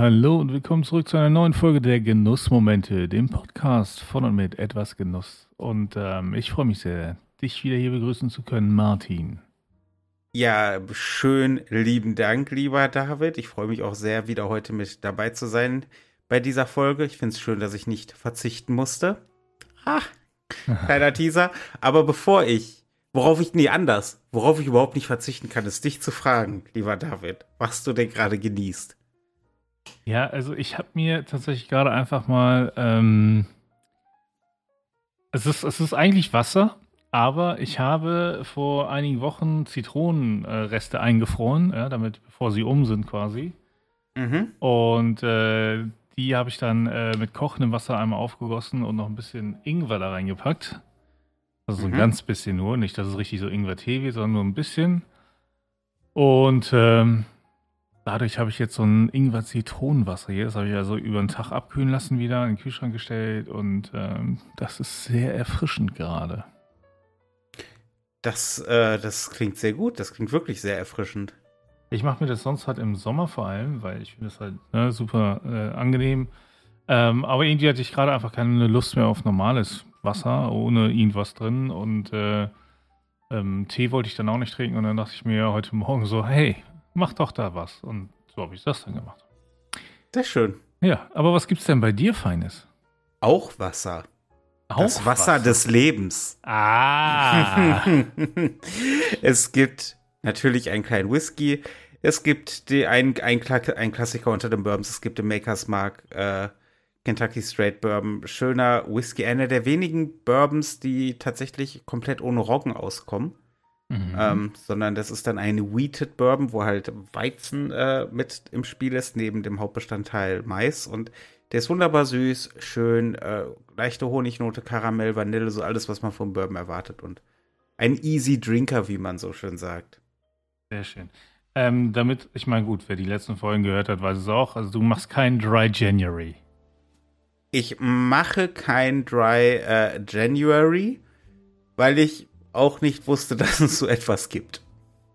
Hallo und willkommen zurück zu einer neuen Folge der Genussmomente, dem Podcast von und mit etwas Genuss. Und ähm, ich freue mich sehr, dich wieder hier begrüßen zu können, Martin. Ja, schön lieben Dank, lieber David. Ich freue mich auch sehr, wieder heute mit dabei zu sein bei dieser Folge. Ich finde es schön, dass ich nicht verzichten musste. Ah, kleiner Teaser. Aber bevor ich, worauf ich nie anders, worauf ich überhaupt nicht verzichten kann, ist dich zu fragen, lieber David, was du denn gerade genießt. Ja, also ich habe mir tatsächlich gerade einfach mal, ähm, es, ist, es ist eigentlich Wasser, aber ich habe vor einigen Wochen Zitronenreste eingefroren, ja, damit, bevor sie um sind quasi. Mhm. Und äh, die habe ich dann äh, mit kochendem Wasser einmal aufgegossen und noch ein bisschen Ingwer da reingepackt. Also so ein mhm. ganz bisschen nur, nicht, dass es richtig so Ingwer-Tee wird, sondern nur ein bisschen. Und ähm, dadurch habe ich jetzt so ein Ingwer-Zitronenwasser hier. Das habe ich also über den Tag abkühlen lassen, wieder in den Kühlschrank gestellt und ähm, das ist sehr erfrischend gerade. Das, äh, das klingt sehr gut. Das klingt wirklich sehr erfrischend. Ich mache mir das sonst halt im Sommer vor allem, weil ich finde das halt ne, super äh, angenehm. Ähm, aber irgendwie hatte ich gerade einfach keine Lust mehr auf normales Wasser ohne irgendwas drin und äh, ähm, Tee wollte ich dann auch nicht trinken und dann dachte ich mir heute Morgen so, hey, mach doch da was. Und so habe ich das dann gemacht. Sehr schön. Ja, aber was gibt es denn bei dir Feines? Auch Wasser. Auch das Wasser, Wasser des Lebens. Ah. es gibt natürlich einen kleinen Whisky. Es gibt die, ein, ein, ein Klassiker unter den Bourbons. Es gibt den Maker's Mark äh, Kentucky Straight Bourbon. Schöner Whisky. Einer der wenigen Bourbons, die tatsächlich komplett ohne Roggen auskommen. Mhm. Ähm, sondern das ist dann eine Wheated Bourbon, wo halt Weizen äh, mit im Spiel ist, neben dem Hauptbestandteil Mais. Und der ist wunderbar süß, schön, äh, leichte Honignote, Karamell, Vanille, so alles, was man vom Bourbon erwartet. Und ein Easy Drinker, wie man so schön sagt. Sehr schön. Ähm, damit, ich meine, gut, wer die letzten Folgen gehört hat, weiß es auch. Also, du machst kein Dry January. Ich mache kein Dry äh, January, weil ich auch nicht wusste, dass es so etwas gibt.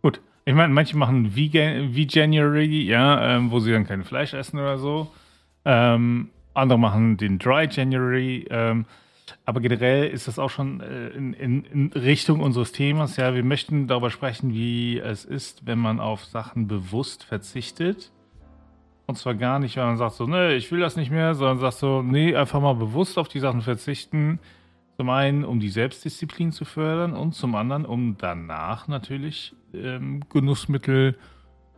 Gut. Ich meine, manche machen wie, January, ja, ähm, wo sie dann kein Fleisch essen oder so. Ähm, andere machen den Dry January. Ähm, aber generell ist das auch schon äh, in, in, in, Richtung unseres Themas. Ja, wir möchten darüber sprechen, wie es ist, wenn man auf Sachen bewusst verzichtet. Und zwar gar nicht, weil man sagt so, ne, ich will das nicht mehr, sondern sagt so, nee, einfach mal bewusst auf die Sachen verzichten. Zum einen, um die Selbstdisziplin zu fördern und zum anderen, um danach natürlich ähm, Genussmittel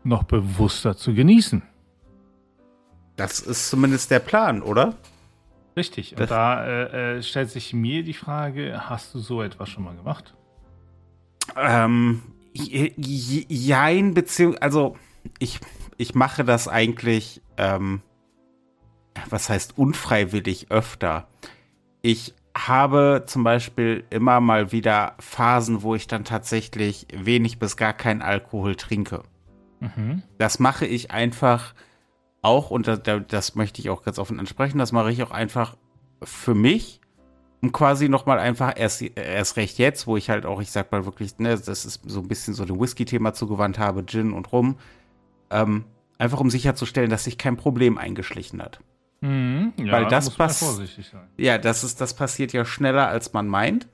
noch bewusster zu genießen. Das ist zumindest der Plan, oder? Richtig. Und das da äh, äh, stellt sich mir die Frage: Hast du so etwas schon mal gemacht? Ähm, jein, beziehungsweise, also ich, ich mache das eigentlich, ähm, was heißt unfreiwillig öfter. Ich habe zum Beispiel immer mal wieder Phasen, wo ich dann tatsächlich wenig bis gar keinen Alkohol trinke. Mhm. Das mache ich einfach auch, und das, das, möchte ich auch ganz offen ansprechen, das mache ich auch einfach für mich, um quasi nochmal einfach erst, erst recht jetzt, wo ich halt auch, ich sag mal wirklich, ne, das ist so ein bisschen so dem Whisky-Thema zugewandt habe, Gin und Rum, ähm, einfach um sicherzustellen, dass sich kein Problem eingeschlichen hat. Mhm, ja, Weil das passiert. Ja, das ist, das passiert ja schneller, als man meint.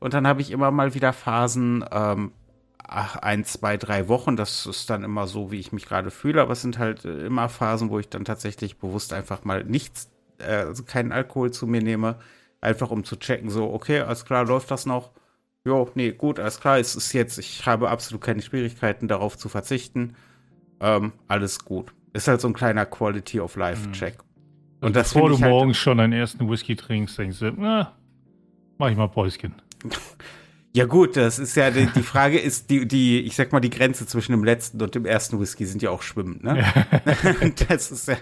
Und dann habe ich immer mal wieder Phasen, ähm, ach, ein, zwei, drei Wochen. Das ist dann immer so, wie ich mich gerade fühle. Aber es sind halt äh, immer Phasen, wo ich dann tatsächlich bewusst einfach mal nichts, äh, also keinen Alkohol zu mir nehme. Einfach um zu checken, so, okay, alles klar, läuft das noch? Jo, nee, gut, alles klar, es ist jetzt, ich habe absolut keine Schwierigkeiten darauf zu verzichten. Ähm, alles gut. Ist halt so ein kleiner Quality of Life mhm. Check. Und das Bevor du halt morgens schon deinen ersten Whisky trinkst, denkst du, na, mach ich mal Päuschen. Ja gut, das ist ja die, die, Frage ist die die ich sag mal die Grenze zwischen dem letzten und dem ersten Whisky sind ja auch schwimmend, ne? das ist ja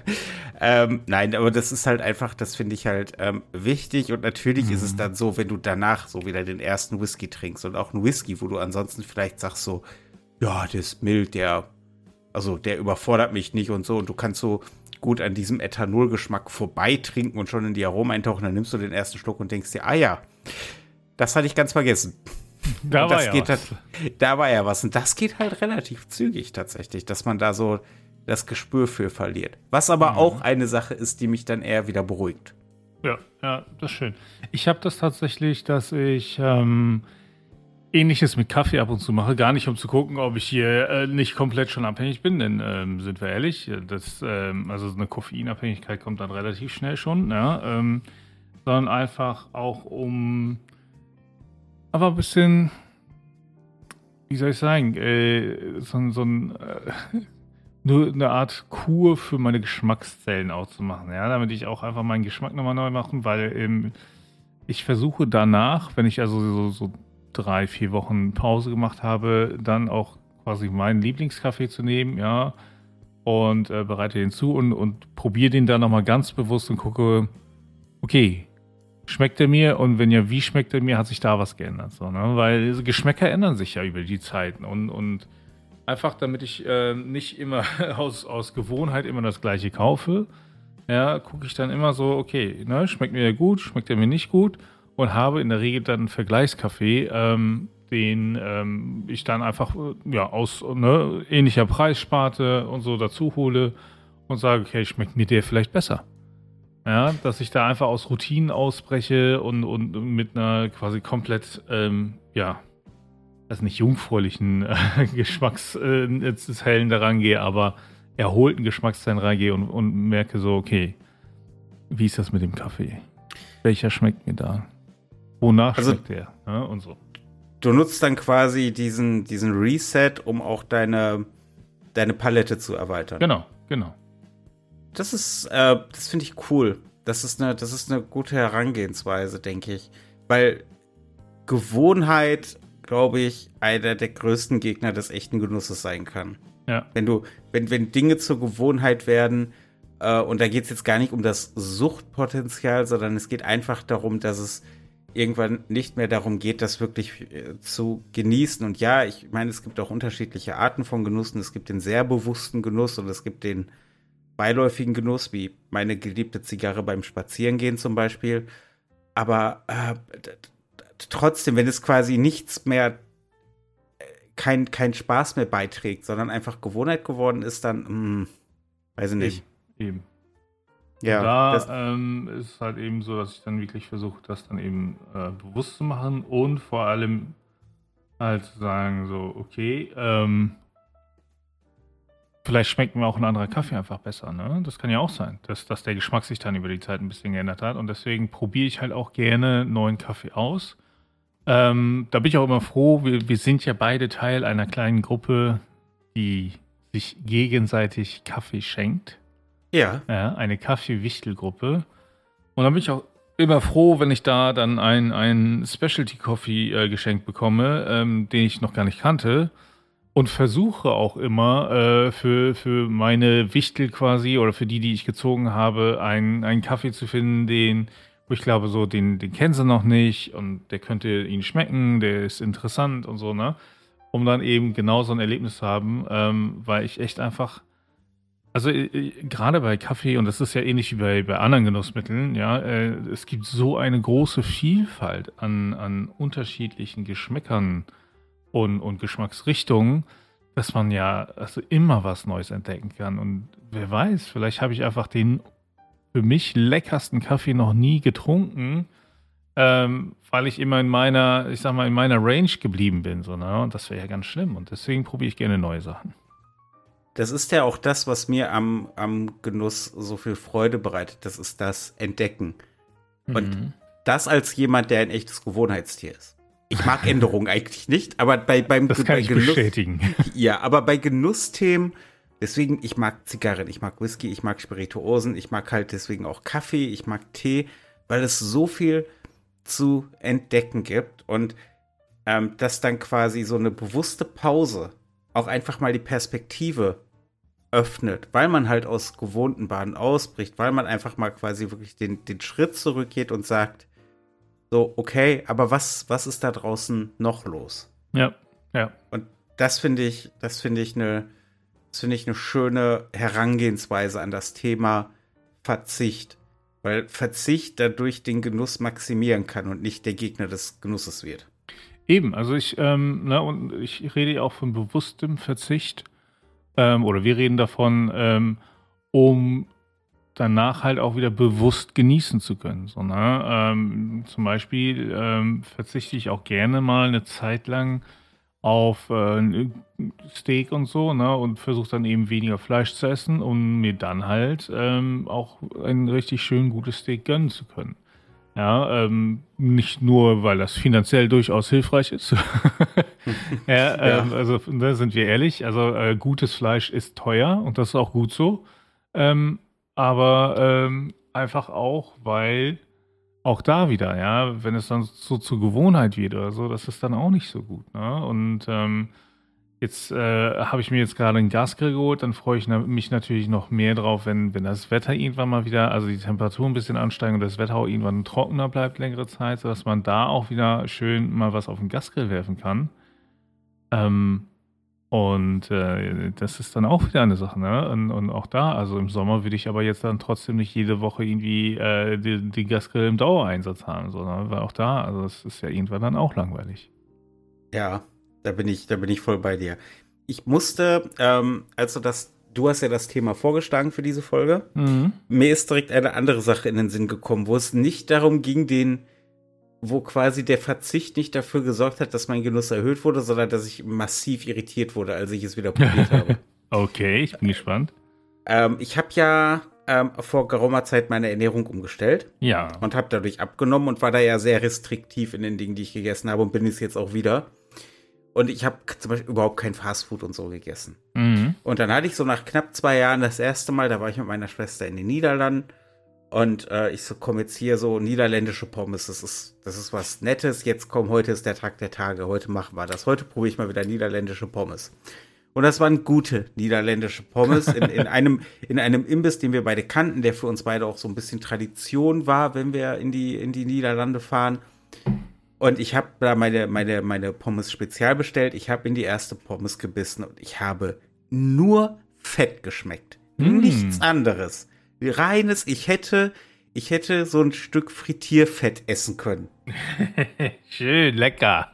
ähm, nein, aber das ist halt einfach, das finde ich halt ähm, wichtig und natürlich mhm. ist es mhm. dann so, wenn du danach so wieder den ersten Whisky trinkst und auch einen Whisky, wo du ansonsten vielleicht sagst so, ja, der ist mild, der also der überfordert mich nicht und so und du kannst so gut an diesem Ethanolgeschmack vorbeitrinken und schon in die Aromen eintauchen, dann nimmst du den ersten Schluck und denkst dir, ah ja, das hatte ich ganz vergessen. Da war ja was. Halt, da war ja was. Und das geht halt relativ zügig tatsächlich, dass man da so das Gespür für verliert. Was aber mhm. auch eine Sache ist, die mich dann eher wieder beruhigt. Ja, ja, das ist schön. Ich habe das tatsächlich, dass ich ähm, Ähnliches mit Kaffee ab und zu mache, gar nicht um zu gucken, ob ich hier äh, nicht komplett schon abhängig bin, denn ähm, sind wir ehrlich, das, ähm, also eine Koffeinabhängigkeit kommt dann relativ schnell schon, ja, ähm, sondern einfach auch um aber ein bisschen, wie soll ich sagen, äh, so, so ein äh, nur eine Art Kur für meine Geschmackszellen auch zu machen, ja, damit ich auch einfach meinen Geschmack nochmal neu machen, weil ähm, ich versuche danach, wenn ich also so, so drei, vier Wochen Pause gemacht habe, dann auch quasi meinen Lieblingskaffee zu nehmen, ja, und äh, bereite den zu und, und probiere den dann nochmal ganz bewusst und gucke, okay, schmeckt er mir? Und wenn ja, wie schmeckt er mir, hat sich da was geändert, so, ne? Weil Geschmäcker ändern sich ja über die Zeiten und, und einfach damit ich äh, nicht immer aus, aus Gewohnheit immer das gleiche kaufe, ja, gucke ich dann immer so, okay, ne, schmeckt mir gut, schmeckt er mir nicht gut und habe in der Regel dann einen Vergleichskaffee, ähm, den ähm, ich dann einfach ja, aus ne, ähnlicher Preissparte und so dazu hole und sage, okay, schmeckt mir der vielleicht besser. Ja, dass ich da einfach aus Routinen ausbreche und, und mit einer quasi komplett, ähm, ja, also nicht jungfräulichen äh, Geschmackszellen äh, daran gehe, aber erholten Geschmackszellen reingehe und, und merke so, okay, wie ist das mit dem Kaffee? Welcher schmeckt mir da? Wonach also, schmeckt der? Ja, und so. Du nutzt dann quasi diesen, diesen Reset, um auch deine, deine Palette zu erweitern. Genau, genau. Das ist, äh, das finde ich cool. Das ist, eine, das ist eine gute Herangehensweise, denke ich. Weil Gewohnheit, glaube ich, einer der größten Gegner des echten Genusses sein kann. Ja. Wenn du, wenn, wenn Dinge zur Gewohnheit werden, äh, und da geht es jetzt gar nicht um das Suchtpotenzial, sondern es geht einfach darum, dass es irgendwann nicht mehr darum geht, das wirklich äh, zu genießen. Und ja, ich meine, es gibt auch unterschiedliche Arten von Genussen. Es gibt den sehr bewussten Genuss und es gibt den beiläufigen Genuss, wie meine geliebte Zigarre beim Spazierengehen zum Beispiel. Aber äh, trotzdem, wenn es quasi nichts mehr, äh, kein, kein Spaß mehr beiträgt, sondern einfach Gewohnheit geworden ist, dann, mh, hm, weiß ich nicht. Eben. eben. Ja, da ähm, ist es halt eben so, dass ich dann wirklich versuche, das dann eben äh, bewusst zu machen und vor allem halt zu sagen, so, okay, ähm, vielleicht schmeckt mir auch ein anderer Kaffee einfach besser, ne? Das kann ja auch sein, dass, dass der Geschmack sich dann über die Zeit ein bisschen geändert hat und deswegen probiere ich halt auch gerne neuen Kaffee aus. Ähm, da bin ich auch immer froh, wir, wir sind ja beide Teil einer kleinen Gruppe, die sich gegenseitig Kaffee schenkt. Ja. Ja, eine Kaffee-Wichtel-Gruppe. Und dann bin ich auch immer froh, wenn ich da dann einen, einen Specialty Coffee äh, geschenkt bekomme, ähm, den ich noch gar nicht kannte. Und versuche auch immer äh, für, für meine Wichtel quasi oder für die, die ich gezogen habe, einen, einen Kaffee zu finden, den, wo ich glaube, so, den, den kennen sie noch nicht und der könnte ihnen schmecken, der ist interessant und so, ne? Um dann eben genau so ein Erlebnis zu haben, ähm, weil ich echt einfach also äh, äh, gerade bei Kaffee, und das ist ja ähnlich wie bei, bei anderen Genussmitteln, ja, äh, es gibt so eine große Vielfalt an, an unterschiedlichen Geschmäckern und, und Geschmacksrichtungen, dass man ja also immer was Neues entdecken kann. Und wer weiß, vielleicht habe ich einfach den für mich leckersten Kaffee noch nie getrunken, ähm, weil ich immer in meiner, ich sag mal, in meiner Range geblieben bin. So, ne? Und das wäre ja ganz schlimm. Und deswegen probiere ich gerne neue Sachen das ist ja auch das, was mir am, am Genuss so viel Freude bereitet. Das ist das Entdecken. Mhm. Und das als jemand, der ein echtes Gewohnheitstier ist. Ich mag Änderungen eigentlich nicht, aber bei, beim das kann bei ich Genuss, bestätigen. Ja, aber bei Genussthemen, deswegen, ich mag Zigarren, ich mag Whisky, ich mag Spirituosen, ich mag halt deswegen auch Kaffee, ich mag Tee, weil es so viel zu entdecken gibt und ähm, dass dann quasi so eine bewusste Pause auch einfach mal die Perspektive öffnet, weil man halt aus gewohnten Bahnen ausbricht, weil man einfach mal quasi wirklich den, den Schritt zurückgeht und sagt, so, okay, aber was, was ist da draußen noch los? Ja, ja. Und das finde ich, das finde ich eine, das finde ich eine schöne Herangehensweise an das Thema Verzicht. Weil Verzicht dadurch den Genuss maximieren kann und nicht der Gegner des Genusses wird. Eben, also ich, ähm, ne, und ich rede ja auch von bewusstem Verzicht. ähm, oder wir reden davon, ähm, um danach halt auch wieder bewusst genießen zu können. So, ne? ähm, zum Beispiel ähm, verzichte ich auch gerne mal eine Zeit lang auf äh, Steak und so, ne? Und versuche dann eben weniger Fleisch zu essen, um mir dann halt ähm, auch ein richtig schön gutes Steak gönnen zu können. Ja, ähm, nicht nur, weil das finanziell durchaus hilfreich ist. ja, ähm, ja. also da ne, sind wir ehrlich. Also äh, gutes Fleisch ist teuer und das ist auch gut so. Ähm, aber ähm, einfach auch, weil auch da wieder, ja, wenn es dann so zur Gewohnheit wird oder so, das ist dann auch nicht so gut. Ne? Und ähm, jetzt äh, habe ich mir jetzt gerade einen Gasgrill geholt, dann freue ich mich natürlich noch mehr drauf, wenn, wenn das Wetter irgendwann mal wieder, also die Temperatur ein bisschen ansteigen und das Wetter auch irgendwann trockener bleibt längere Zeit, sodass man da auch wieder schön mal was auf den Gasgrill werfen kann. Ähm, und äh, das ist dann auch wieder eine Sache, ne? Und, und, auch da, also im Sommer würde ich aber jetzt dann trotzdem nicht jede Woche irgendwie äh, die, die Gasgrill im Dauereinsatz haben, sondern weil auch da, also das ist ja irgendwann dann auch langweilig. Ja, da bin ich, da bin ich voll bei dir. Ich musste, ähm, also das, du hast ja das Thema vorgeschlagen für diese Folge. Mhm. Mir ist direkt eine andere Sache in den Sinn gekommen, wo es nicht darum ging, den wo quasi der Verzicht nicht dafür gesorgt hat, dass mein Genuss erhöht wurde, sondern dass ich massiv irritiert wurde, als ich es wieder probiert habe. Okay, ich bin gespannt. Ähm, ich habe ja ähm, vor geraumer Zeit meine Ernährung umgestellt. Ja. Und habe dadurch abgenommen und war da ja sehr restriktiv in den Dingen, die ich gegessen habe und bin es jetzt auch wieder. Und ich habe zum Beispiel überhaupt kein Fastfood und so gegessen. Mhm. Und dann hatte ich so nach knapp zwei Jahren das erste Mal, da war ich mit meiner Schwester in den Niederlanden und äh, ich so, komme jetzt hier so niederländische Pommes. Das ist, das ist was Nettes. Jetzt komm, heute ist der Tag der Tage. Heute machen wir das. Heute probiere ich mal wieder niederländische Pommes. Und das waren gute niederländische Pommes in, in, einem, in einem Imbiss, den wir beide kannten, der für uns beide auch so ein bisschen Tradition war, wenn wir in die, in die Niederlande fahren. Und ich habe da meine, meine, meine Pommes spezial bestellt. Ich habe in die erste Pommes gebissen und ich habe nur Fett geschmeckt. Mm. Nichts anderes reines, ich hätte, ich hätte so ein Stück Frittierfett essen können. Schön, lecker.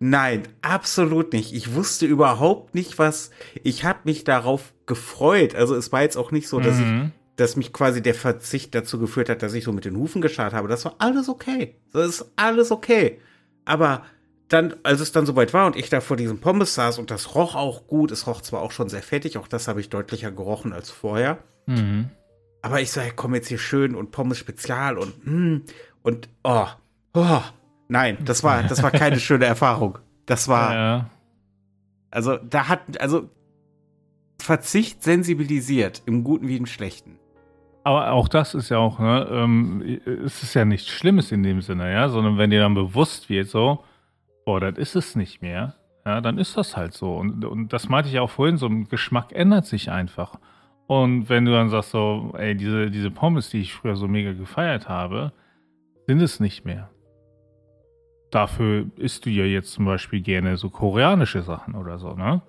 Nein, absolut nicht. Ich wusste überhaupt nicht, was. Ich habe mich darauf gefreut. Also es war jetzt auch nicht so, dass mhm. Dass mich quasi der Verzicht dazu geführt hat, dass ich so mit den Hufen geschart habe. Das war alles okay. Das ist alles okay. Aber dann, als es dann soweit war und ich da vor diesem Pommes saß und das roch auch gut, es roch zwar auch schon sehr fettig, auch das habe ich deutlicher gerochen als vorher. Mhm. Aber ich so, hey, komm jetzt hier schön und Pommes Spezial und mm, und oh, oh, nein, das war, das war keine schöne Erfahrung. Das war, ja. also da hat, also Verzicht sensibilisiert, im Guten wie im Schlechten. Aber auch das ist ja auch, ne, ähm, es ist ja nichts Schlimmes in dem Sinne, ja, sondern wenn dir dann bewusst wird, so, boah, das ist es nicht mehr, ja, dann ist das halt so. Und, und das meinte ich auch vorhin, so ein Geschmack ändert sich einfach. Und wenn du dann sagst so, ey, diese, diese Pommes, die ich früher so mega gefeiert habe, sind es nicht mehr. Dafür isst du ja jetzt zum Beispiel gerne so koreanische Sachen oder so, ne?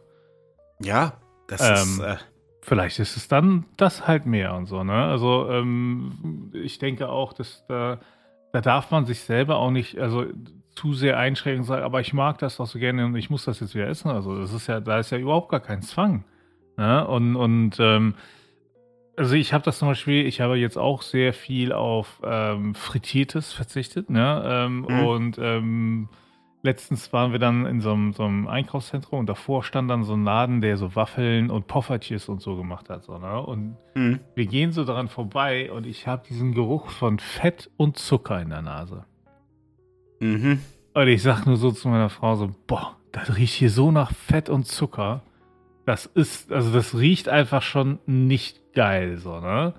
Ja, das ähm, ist. Äh vielleicht ist es dann das halt mehr und so, ne? Also, ähm, ich denke auch, dass da, da darf man sich selber auch nicht, also zu sehr einschränken und sagen, aber ich mag das doch so gerne und ich muss das jetzt wieder essen. Also, das ist ja, da ist ja überhaupt gar kein Zwang. Ne? Und, und ähm, also ich habe das zum Beispiel, ich habe jetzt auch sehr viel auf ähm, Frittiertes verzichtet. Ne? Ähm, mhm. Und ähm, letztens waren wir dann in so einem, so einem, Einkaufszentrum und davor stand dann so ein Laden, der so Waffeln und Poffertjes und so gemacht hat. So, ne? Und mhm. wir gehen so daran vorbei und ich habe diesen Geruch von Fett und Zucker in der Nase. Mhm. Und ich sag nur so zu meiner Frau so, boah, das riecht hier so nach Fett und Zucker das ist, also das riecht einfach schon nicht geil, so, ne?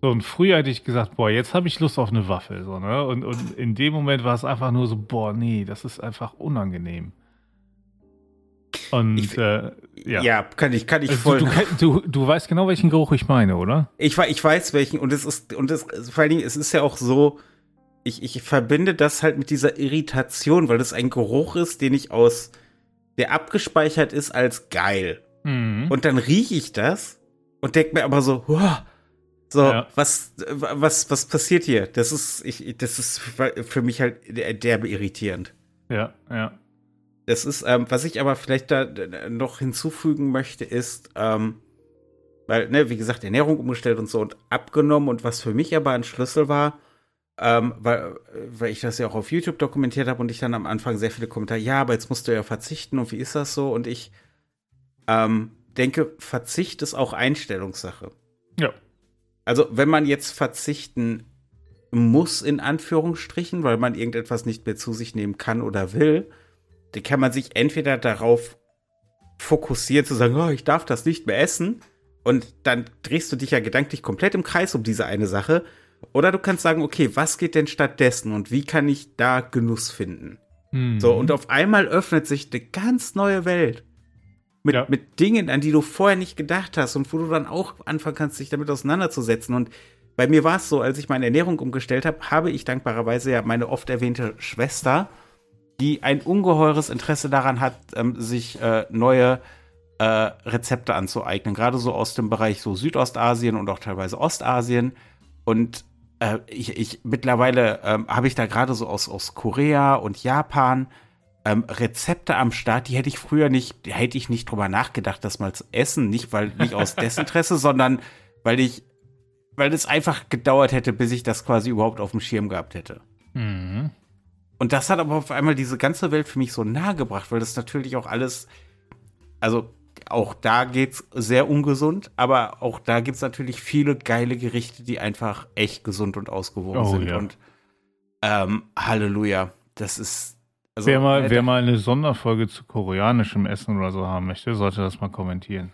So, und früher hätte ich gesagt, boah, jetzt habe ich Lust auf eine Waffel, so, ne? Und, und in dem Moment war es einfach nur so, boah, nee, das ist einfach unangenehm. Und ich, äh, ja. ja. kann ich, kann ich also voll. Du, du, du, weißt genau, welchen Geruch ich meine, oder? Ich, ich weiß welchen und es ist, und es, vor allen Dingen, es ist ja auch so, ich, ich verbinde das halt mit dieser Irritation, weil das ein Geruch ist, den ich aus, der abgespeichert ist als geil. Mhm. Und dann rieche ich das und denke mir aber so, wow, so, ja. was, was, was passiert hier? Das ist, ich, das ist für mich halt derbe irritierend. Ja, ja. das ist, ähm, was ich aber vielleicht da noch hinzufügen möchte, ist, ähm, weil, ne, wie gesagt, Ernährung umgestellt und so und abgenommen und was für mich aber ein Schlüssel war, ähm, weil, weil ich das ja auch auf YouTube dokumentiert habe und ich dann am Anfang sehr viele Kommentare, ja, aber jetzt musst du ja verzichten und wie ist das so? Und ich ähm, denke, Verzicht ist auch Einstellungssache. Ja. Also, wenn man jetzt verzichten muss, in Anführungsstrichen, weil man irgendetwas nicht mehr zu sich nehmen kann oder will, dann kann man sich entweder darauf fokussieren, zu sagen, oh, ich darf das nicht mehr essen. Und dann drehst du dich ja gedanklich komplett im Kreis um diese eine Sache. Oder du kannst sagen, okay, was geht denn stattdessen und wie kann ich da Genuss finden? Mhm. So, und auf einmal öffnet sich eine ganz neue Welt. Mit, ja. mit Dingen, an die du vorher nicht gedacht hast und wo du dann auch anfangen kannst, dich damit auseinanderzusetzen. Und bei mir war es so, als ich meine Ernährung umgestellt habe, habe ich dankbarerweise ja meine oft erwähnte Schwester, die ein ungeheures Interesse daran hat, ähm, sich äh, neue äh, Rezepte anzueignen, gerade so aus dem Bereich so Südostasien und auch teilweise Ostasien. Und äh, ich, ich mittlerweile ähm, habe ich da gerade so aus, aus Korea und Japan ähm, Rezepte am Start, die hätte ich früher nicht, hätte ich nicht drüber nachgedacht, das mal zu essen. Nicht, weil nicht aus Desinteresse, sondern weil ich, weil es einfach gedauert hätte, bis ich das quasi überhaupt auf dem Schirm gehabt hätte. Mhm. Und das hat aber auf einmal diese ganze Welt für mich so nahe gebracht, weil das natürlich auch alles, also auch da geht's sehr ungesund, aber auch da gibt's natürlich viele geile Gerichte, die einfach echt gesund und ausgewogen oh, sind. Ja. Und ähm, Halleluja, das ist. Also, wer, mal, äh, wer mal eine Sonderfolge zu koreanischem Essen oder so haben möchte, sollte das mal kommentieren.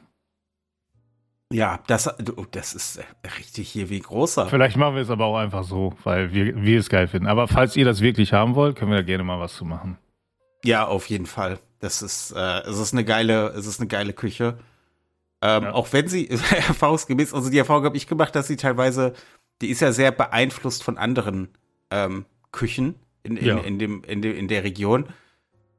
Ja, das, das ist richtig hier wie großer. Vielleicht machen wir es aber auch einfach so, weil wir, wir es geil finden. Aber falls ihr das wirklich haben wollt, können wir da gerne mal was zu machen. Ja, auf jeden Fall. Das ist, äh, es ist eine geile, es ist eine geile Küche. Ähm, ja. Auch wenn sie erfahrungsgemäß, also die Erfahrung habe ich gemacht, dass sie teilweise, die ist ja sehr beeinflusst von anderen ähm, Küchen in, in, ja. in, dem, in, dem, in der Region.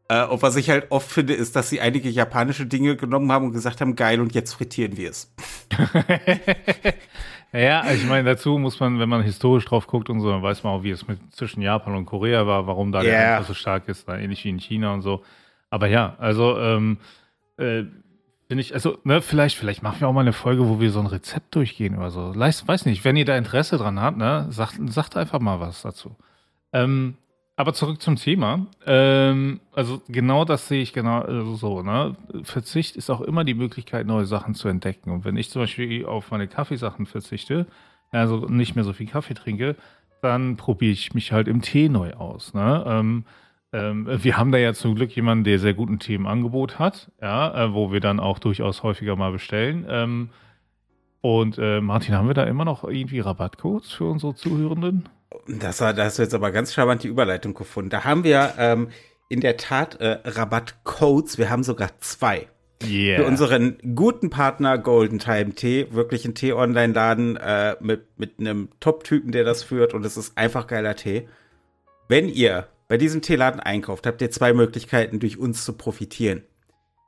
Äh, und was ich halt oft finde, ist, dass sie einige japanische Dinge genommen haben und gesagt haben, geil, und jetzt frittieren wir es. ja, ich meine, dazu muss man, wenn man historisch drauf guckt und so, dann weiß man auch, wie es mit zwischen Japan und Korea war, warum da yeah. der Einfluss so stark ist, ähnlich wie in China und so. Aber ja, also ähm, äh, bin ich, also, ne, vielleicht, vielleicht machen wir auch mal eine Folge, wo wir so ein Rezept durchgehen oder so. Weiß, weiß nicht, wenn ihr da Interesse dran habt, ne, sagt, sagt einfach mal was dazu. Ähm, aber zurück zum Thema. Ähm, also genau das sehe ich genau also so. Ne? Verzicht ist auch immer die Möglichkeit, neue Sachen zu entdecken. Und wenn ich zum Beispiel auf meine Kaffeesachen verzichte, also nicht mehr so viel Kaffee trinke, dann probiere ich mich halt im Tee neu aus. Ne? Ähm, ähm, wir haben da ja zum Glück jemanden, der sehr guten Tee im Angebot hat, ja, äh, wo wir dann auch durchaus häufiger mal bestellen. Ähm, und äh, Martin, haben wir da immer noch irgendwie Rabattcodes für unsere Zuhörenden? Das war, da hast du jetzt aber ganz charmant die Überleitung gefunden. Da haben wir ähm, in der Tat äh, Rabattcodes. Wir haben sogar zwei. Yeah. Für unseren guten Partner Golden Time Tee, wirklich ein Tee-Online-Laden äh, mit, mit einem Top-Typen, der das führt und es ist einfach geiler Tee. Wenn ihr bei diesem Teeladen einkauft, habt ihr zwei Möglichkeiten, durch uns zu profitieren.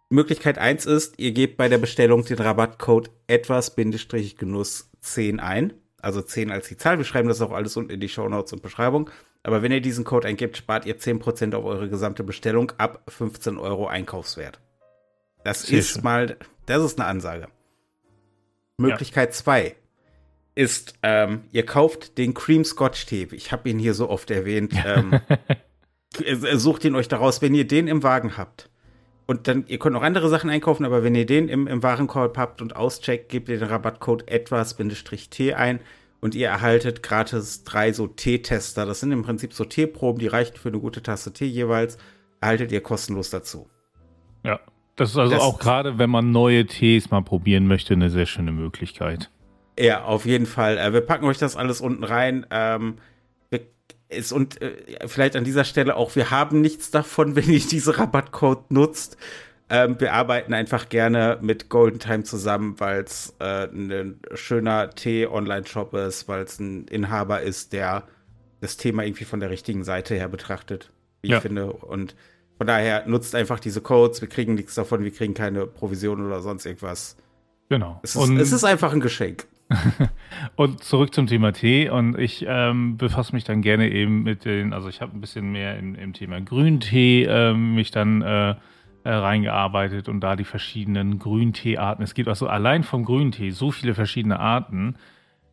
Möglichkeit eins ist, ihr gebt bei der Bestellung den Rabattcode etwas-genuss 10 ein also 10 als die Zahl. Wir schreiben das auch alles unten in die Show Notes und Beschreibung. Aber wenn ihr diesen Code eingibt, spart ihr 10% auf eure gesamte Bestellung ab 15 Euro Einkaufswert. Das Sehr ist schön. mal, das ist eine Ansage. Möglichkeit 2 ja. ist, ähm, ihr kauft den Cream Scotch Tee. Ich habe ihn hier so oft erwähnt. Ähm, sucht ihn euch daraus, wenn ihr den im Wagen habt und dann, ihr könnt auch andere Sachen einkaufen, aber wenn ihr den im, im Warenkorb habt und auscheckt, gebt ihr den Rabattcode etwas-t ein und ihr erhaltet gratis drei so Teetester. Das sind im Prinzip so Teeproben, die reichen für eine gute Tasse Tee jeweils. Erhaltet ihr kostenlos dazu. Ja, das ist also das, auch gerade, wenn man neue Tees mal probieren möchte, eine sehr schöne Möglichkeit. Ja, auf jeden Fall. Äh, wir packen euch das alles unten rein. Ähm, ist und äh, vielleicht an dieser Stelle auch, wir haben nichts davon, wenn ihr diese Rabattcode nutzt. Ähm, wir arbeiten einfach gerne mit Golden Time zusammen, weil es äh, ein schöner Tee-Online-Shop ist, weil es ein Inhaber ist, der das Thema irgendwie von der richtigen Seite her betrachtet, wie ja. ich finde. Und von daher nutzt einfach diese Codes. Wir kriegen nichts davon, wir kriegen keine Provision oder sonst irgendwas. Genau. Es ist, es ist einfach ein Geschenk. und zurück zum Thema Tee. Und ich ähm, befasse mich dann gerne eben mit den, also ich habe ein bisschen mehr in, im Thema Grüntee ähm, mich dann äh, äh, reingearbeitet und da die verschiedenen Grünteearten. Es gibt also allein vom Grüntee so viele verschiedene Arten,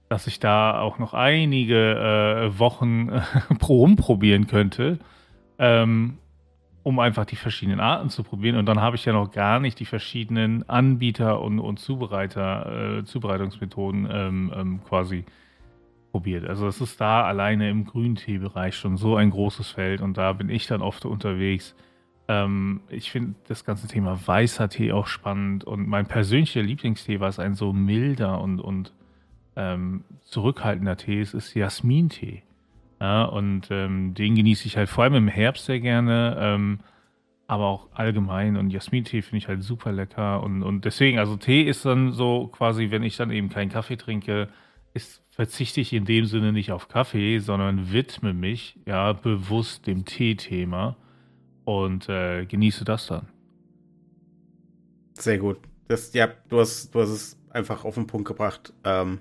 dass ich da auch noch einige äh, Wochen äh, rumprobieren könnte. Ähm, um einfach die verschiedenen Arten zu probieren. Und dann habe ich ja noch gar nicht die verschiedenen Anbieter und, und Zubereiter, äh, Zubereitungsmethoden ähm, ähm, quasi probiert. Also es ist da alleine im Grünteebereich schon so ein großes Feld und da bin ich dann oft unterwegs. Ähm, ich finde das ganze Thema weißer Tee auch spannend und mein persönlicher Lieblingstee, was ein so milder und, und ähm, zurückhaltender Tee ist, ist Jasmintee. Ja, und ähm, den genieße ich halt vor allem im Herbst sehr gerne, ähm, aber auch allgemein. Und Jasmin-Tee finde ich halt super lecker. Und, und deswegen, also Tee ist dann so quasi, wenn ich dann eben keinen Kaffee trinke, ist, verzichte ich in dem Sinne nicht auf Kaffee, sondern widme mich ja bewusst dem Tee-Thema und äh, genieße das dann. Sehr gut. Das, ja, du hast, du hast es einfach auf den Punkt gebracht. Ähm,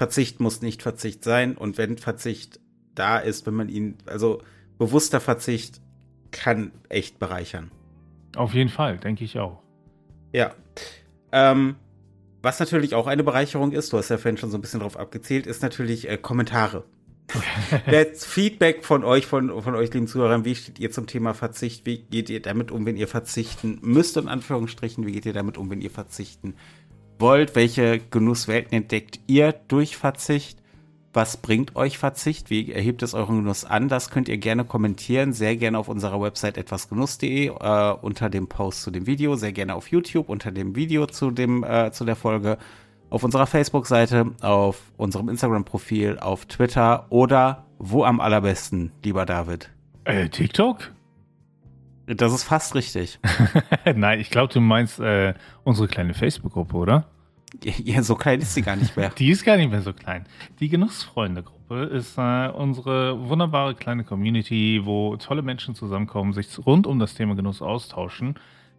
Verzicht muss nicht Verzicht sein. Und wenn Verzicht da ist, wenn man ihn, also bewusster Verzicht kann echt bereichern. Auf jeden Fall, denke ich auch. Ja. Ähm, was natürlich auch eine Bereicherung ist, du hast ja vorhin schon so ein bisschen drauf abgezählt, ist natürlich äh, Kommentare. Feedback von euch, von, von euch, lieben Zuhörern, wie steht ihr zum Thema Verzicht? Wie geht ihr damit um, wenn ihr verzichten müsst, in Anführungsstrichen? Wie geht ihr damit um, wenn ihr verzichten wollt, welche Genusswelten entdeckt ihr durch Verzicht? Was bringt euch Verzicht? Wie erhebt es euren Genuss an? Das könnt ihr gerne kommentieren, sehr gerne auf unserer Website etwasgenuss.de äh, unter dem Post zu dem Video, sehr gerne auf YouTube unter dem Video zu dem äh, zu der Folge, auf unserer Facebook-Seite, auf unserem Instagram-Profil, auf Twitter oder wo am allerbesten, lieber David? Äh, TikTok? Das ist fast richtig. Nein, ich glaube, du meinst äh, unsere kleine Facebook-Gruppe, oder? Ja, so klein ist sie gar nicht mehr. Die ist gar nicht mehr so klein. Die Genussfreunde-Gruppe ist äh, unsere wunderbare kleine Community, wo tolle Menschen zusammenkommen, sich rund um das Thema Genuss austauschen,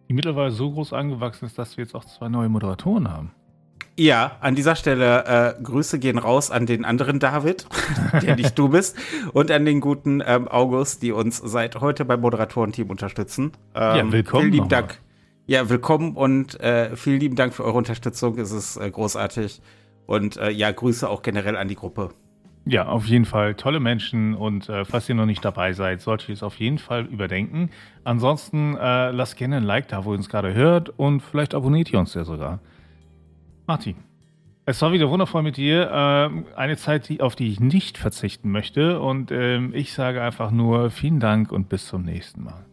die mittlerweile so groß angewachsen ist, dass wir jetzt auch zwei neue Moderatoren haben. Ja, an dieser Stelle äh, Grüße gehen raus an den anderen David, der nicht du bist, und an den guten ähm, August, die uns seit heute beim Moderatorenteam unterstützen. Ähm, ja, willkommen. Vielen lieben Dank. Ja, willkommen und äh, vielen lieben Dank für eure Unterstützung. Es ist äh, großartig. Und äh, ja, Grüße auch generell an die Gruppe. Ja, auf jeden Fall tolle Menschen und äh, falls ihr noch nicht dabei seid, solltet ihr es auf jeden Fall überdenken. Ansonsten äh, lasst gerne ein Like da, wo ihr uns gerade hört und vielleicht abonniert ihr uns ja sogar. Martin, es war wieder wundervoll mit dir. Ähm, eine Zeit, auf die ich nicht verzichten möchte. Und ähm, ich sage einfach nur vielen Dank und bis zum nächsten Mal.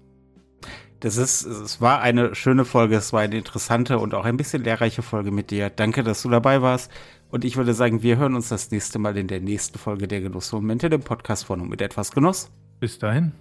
Das ist, es war eine schöne Folge, es war eine interessante und auch ein bisschen lehrreiche Folge mit dir. Danke, dass du dabei warst. Und ich würde sagen, wir hören uns das nächste Mal in der nächsten Folge der Genussmomente, dem Podcast von und mit etwas Genuss. Bis dahin.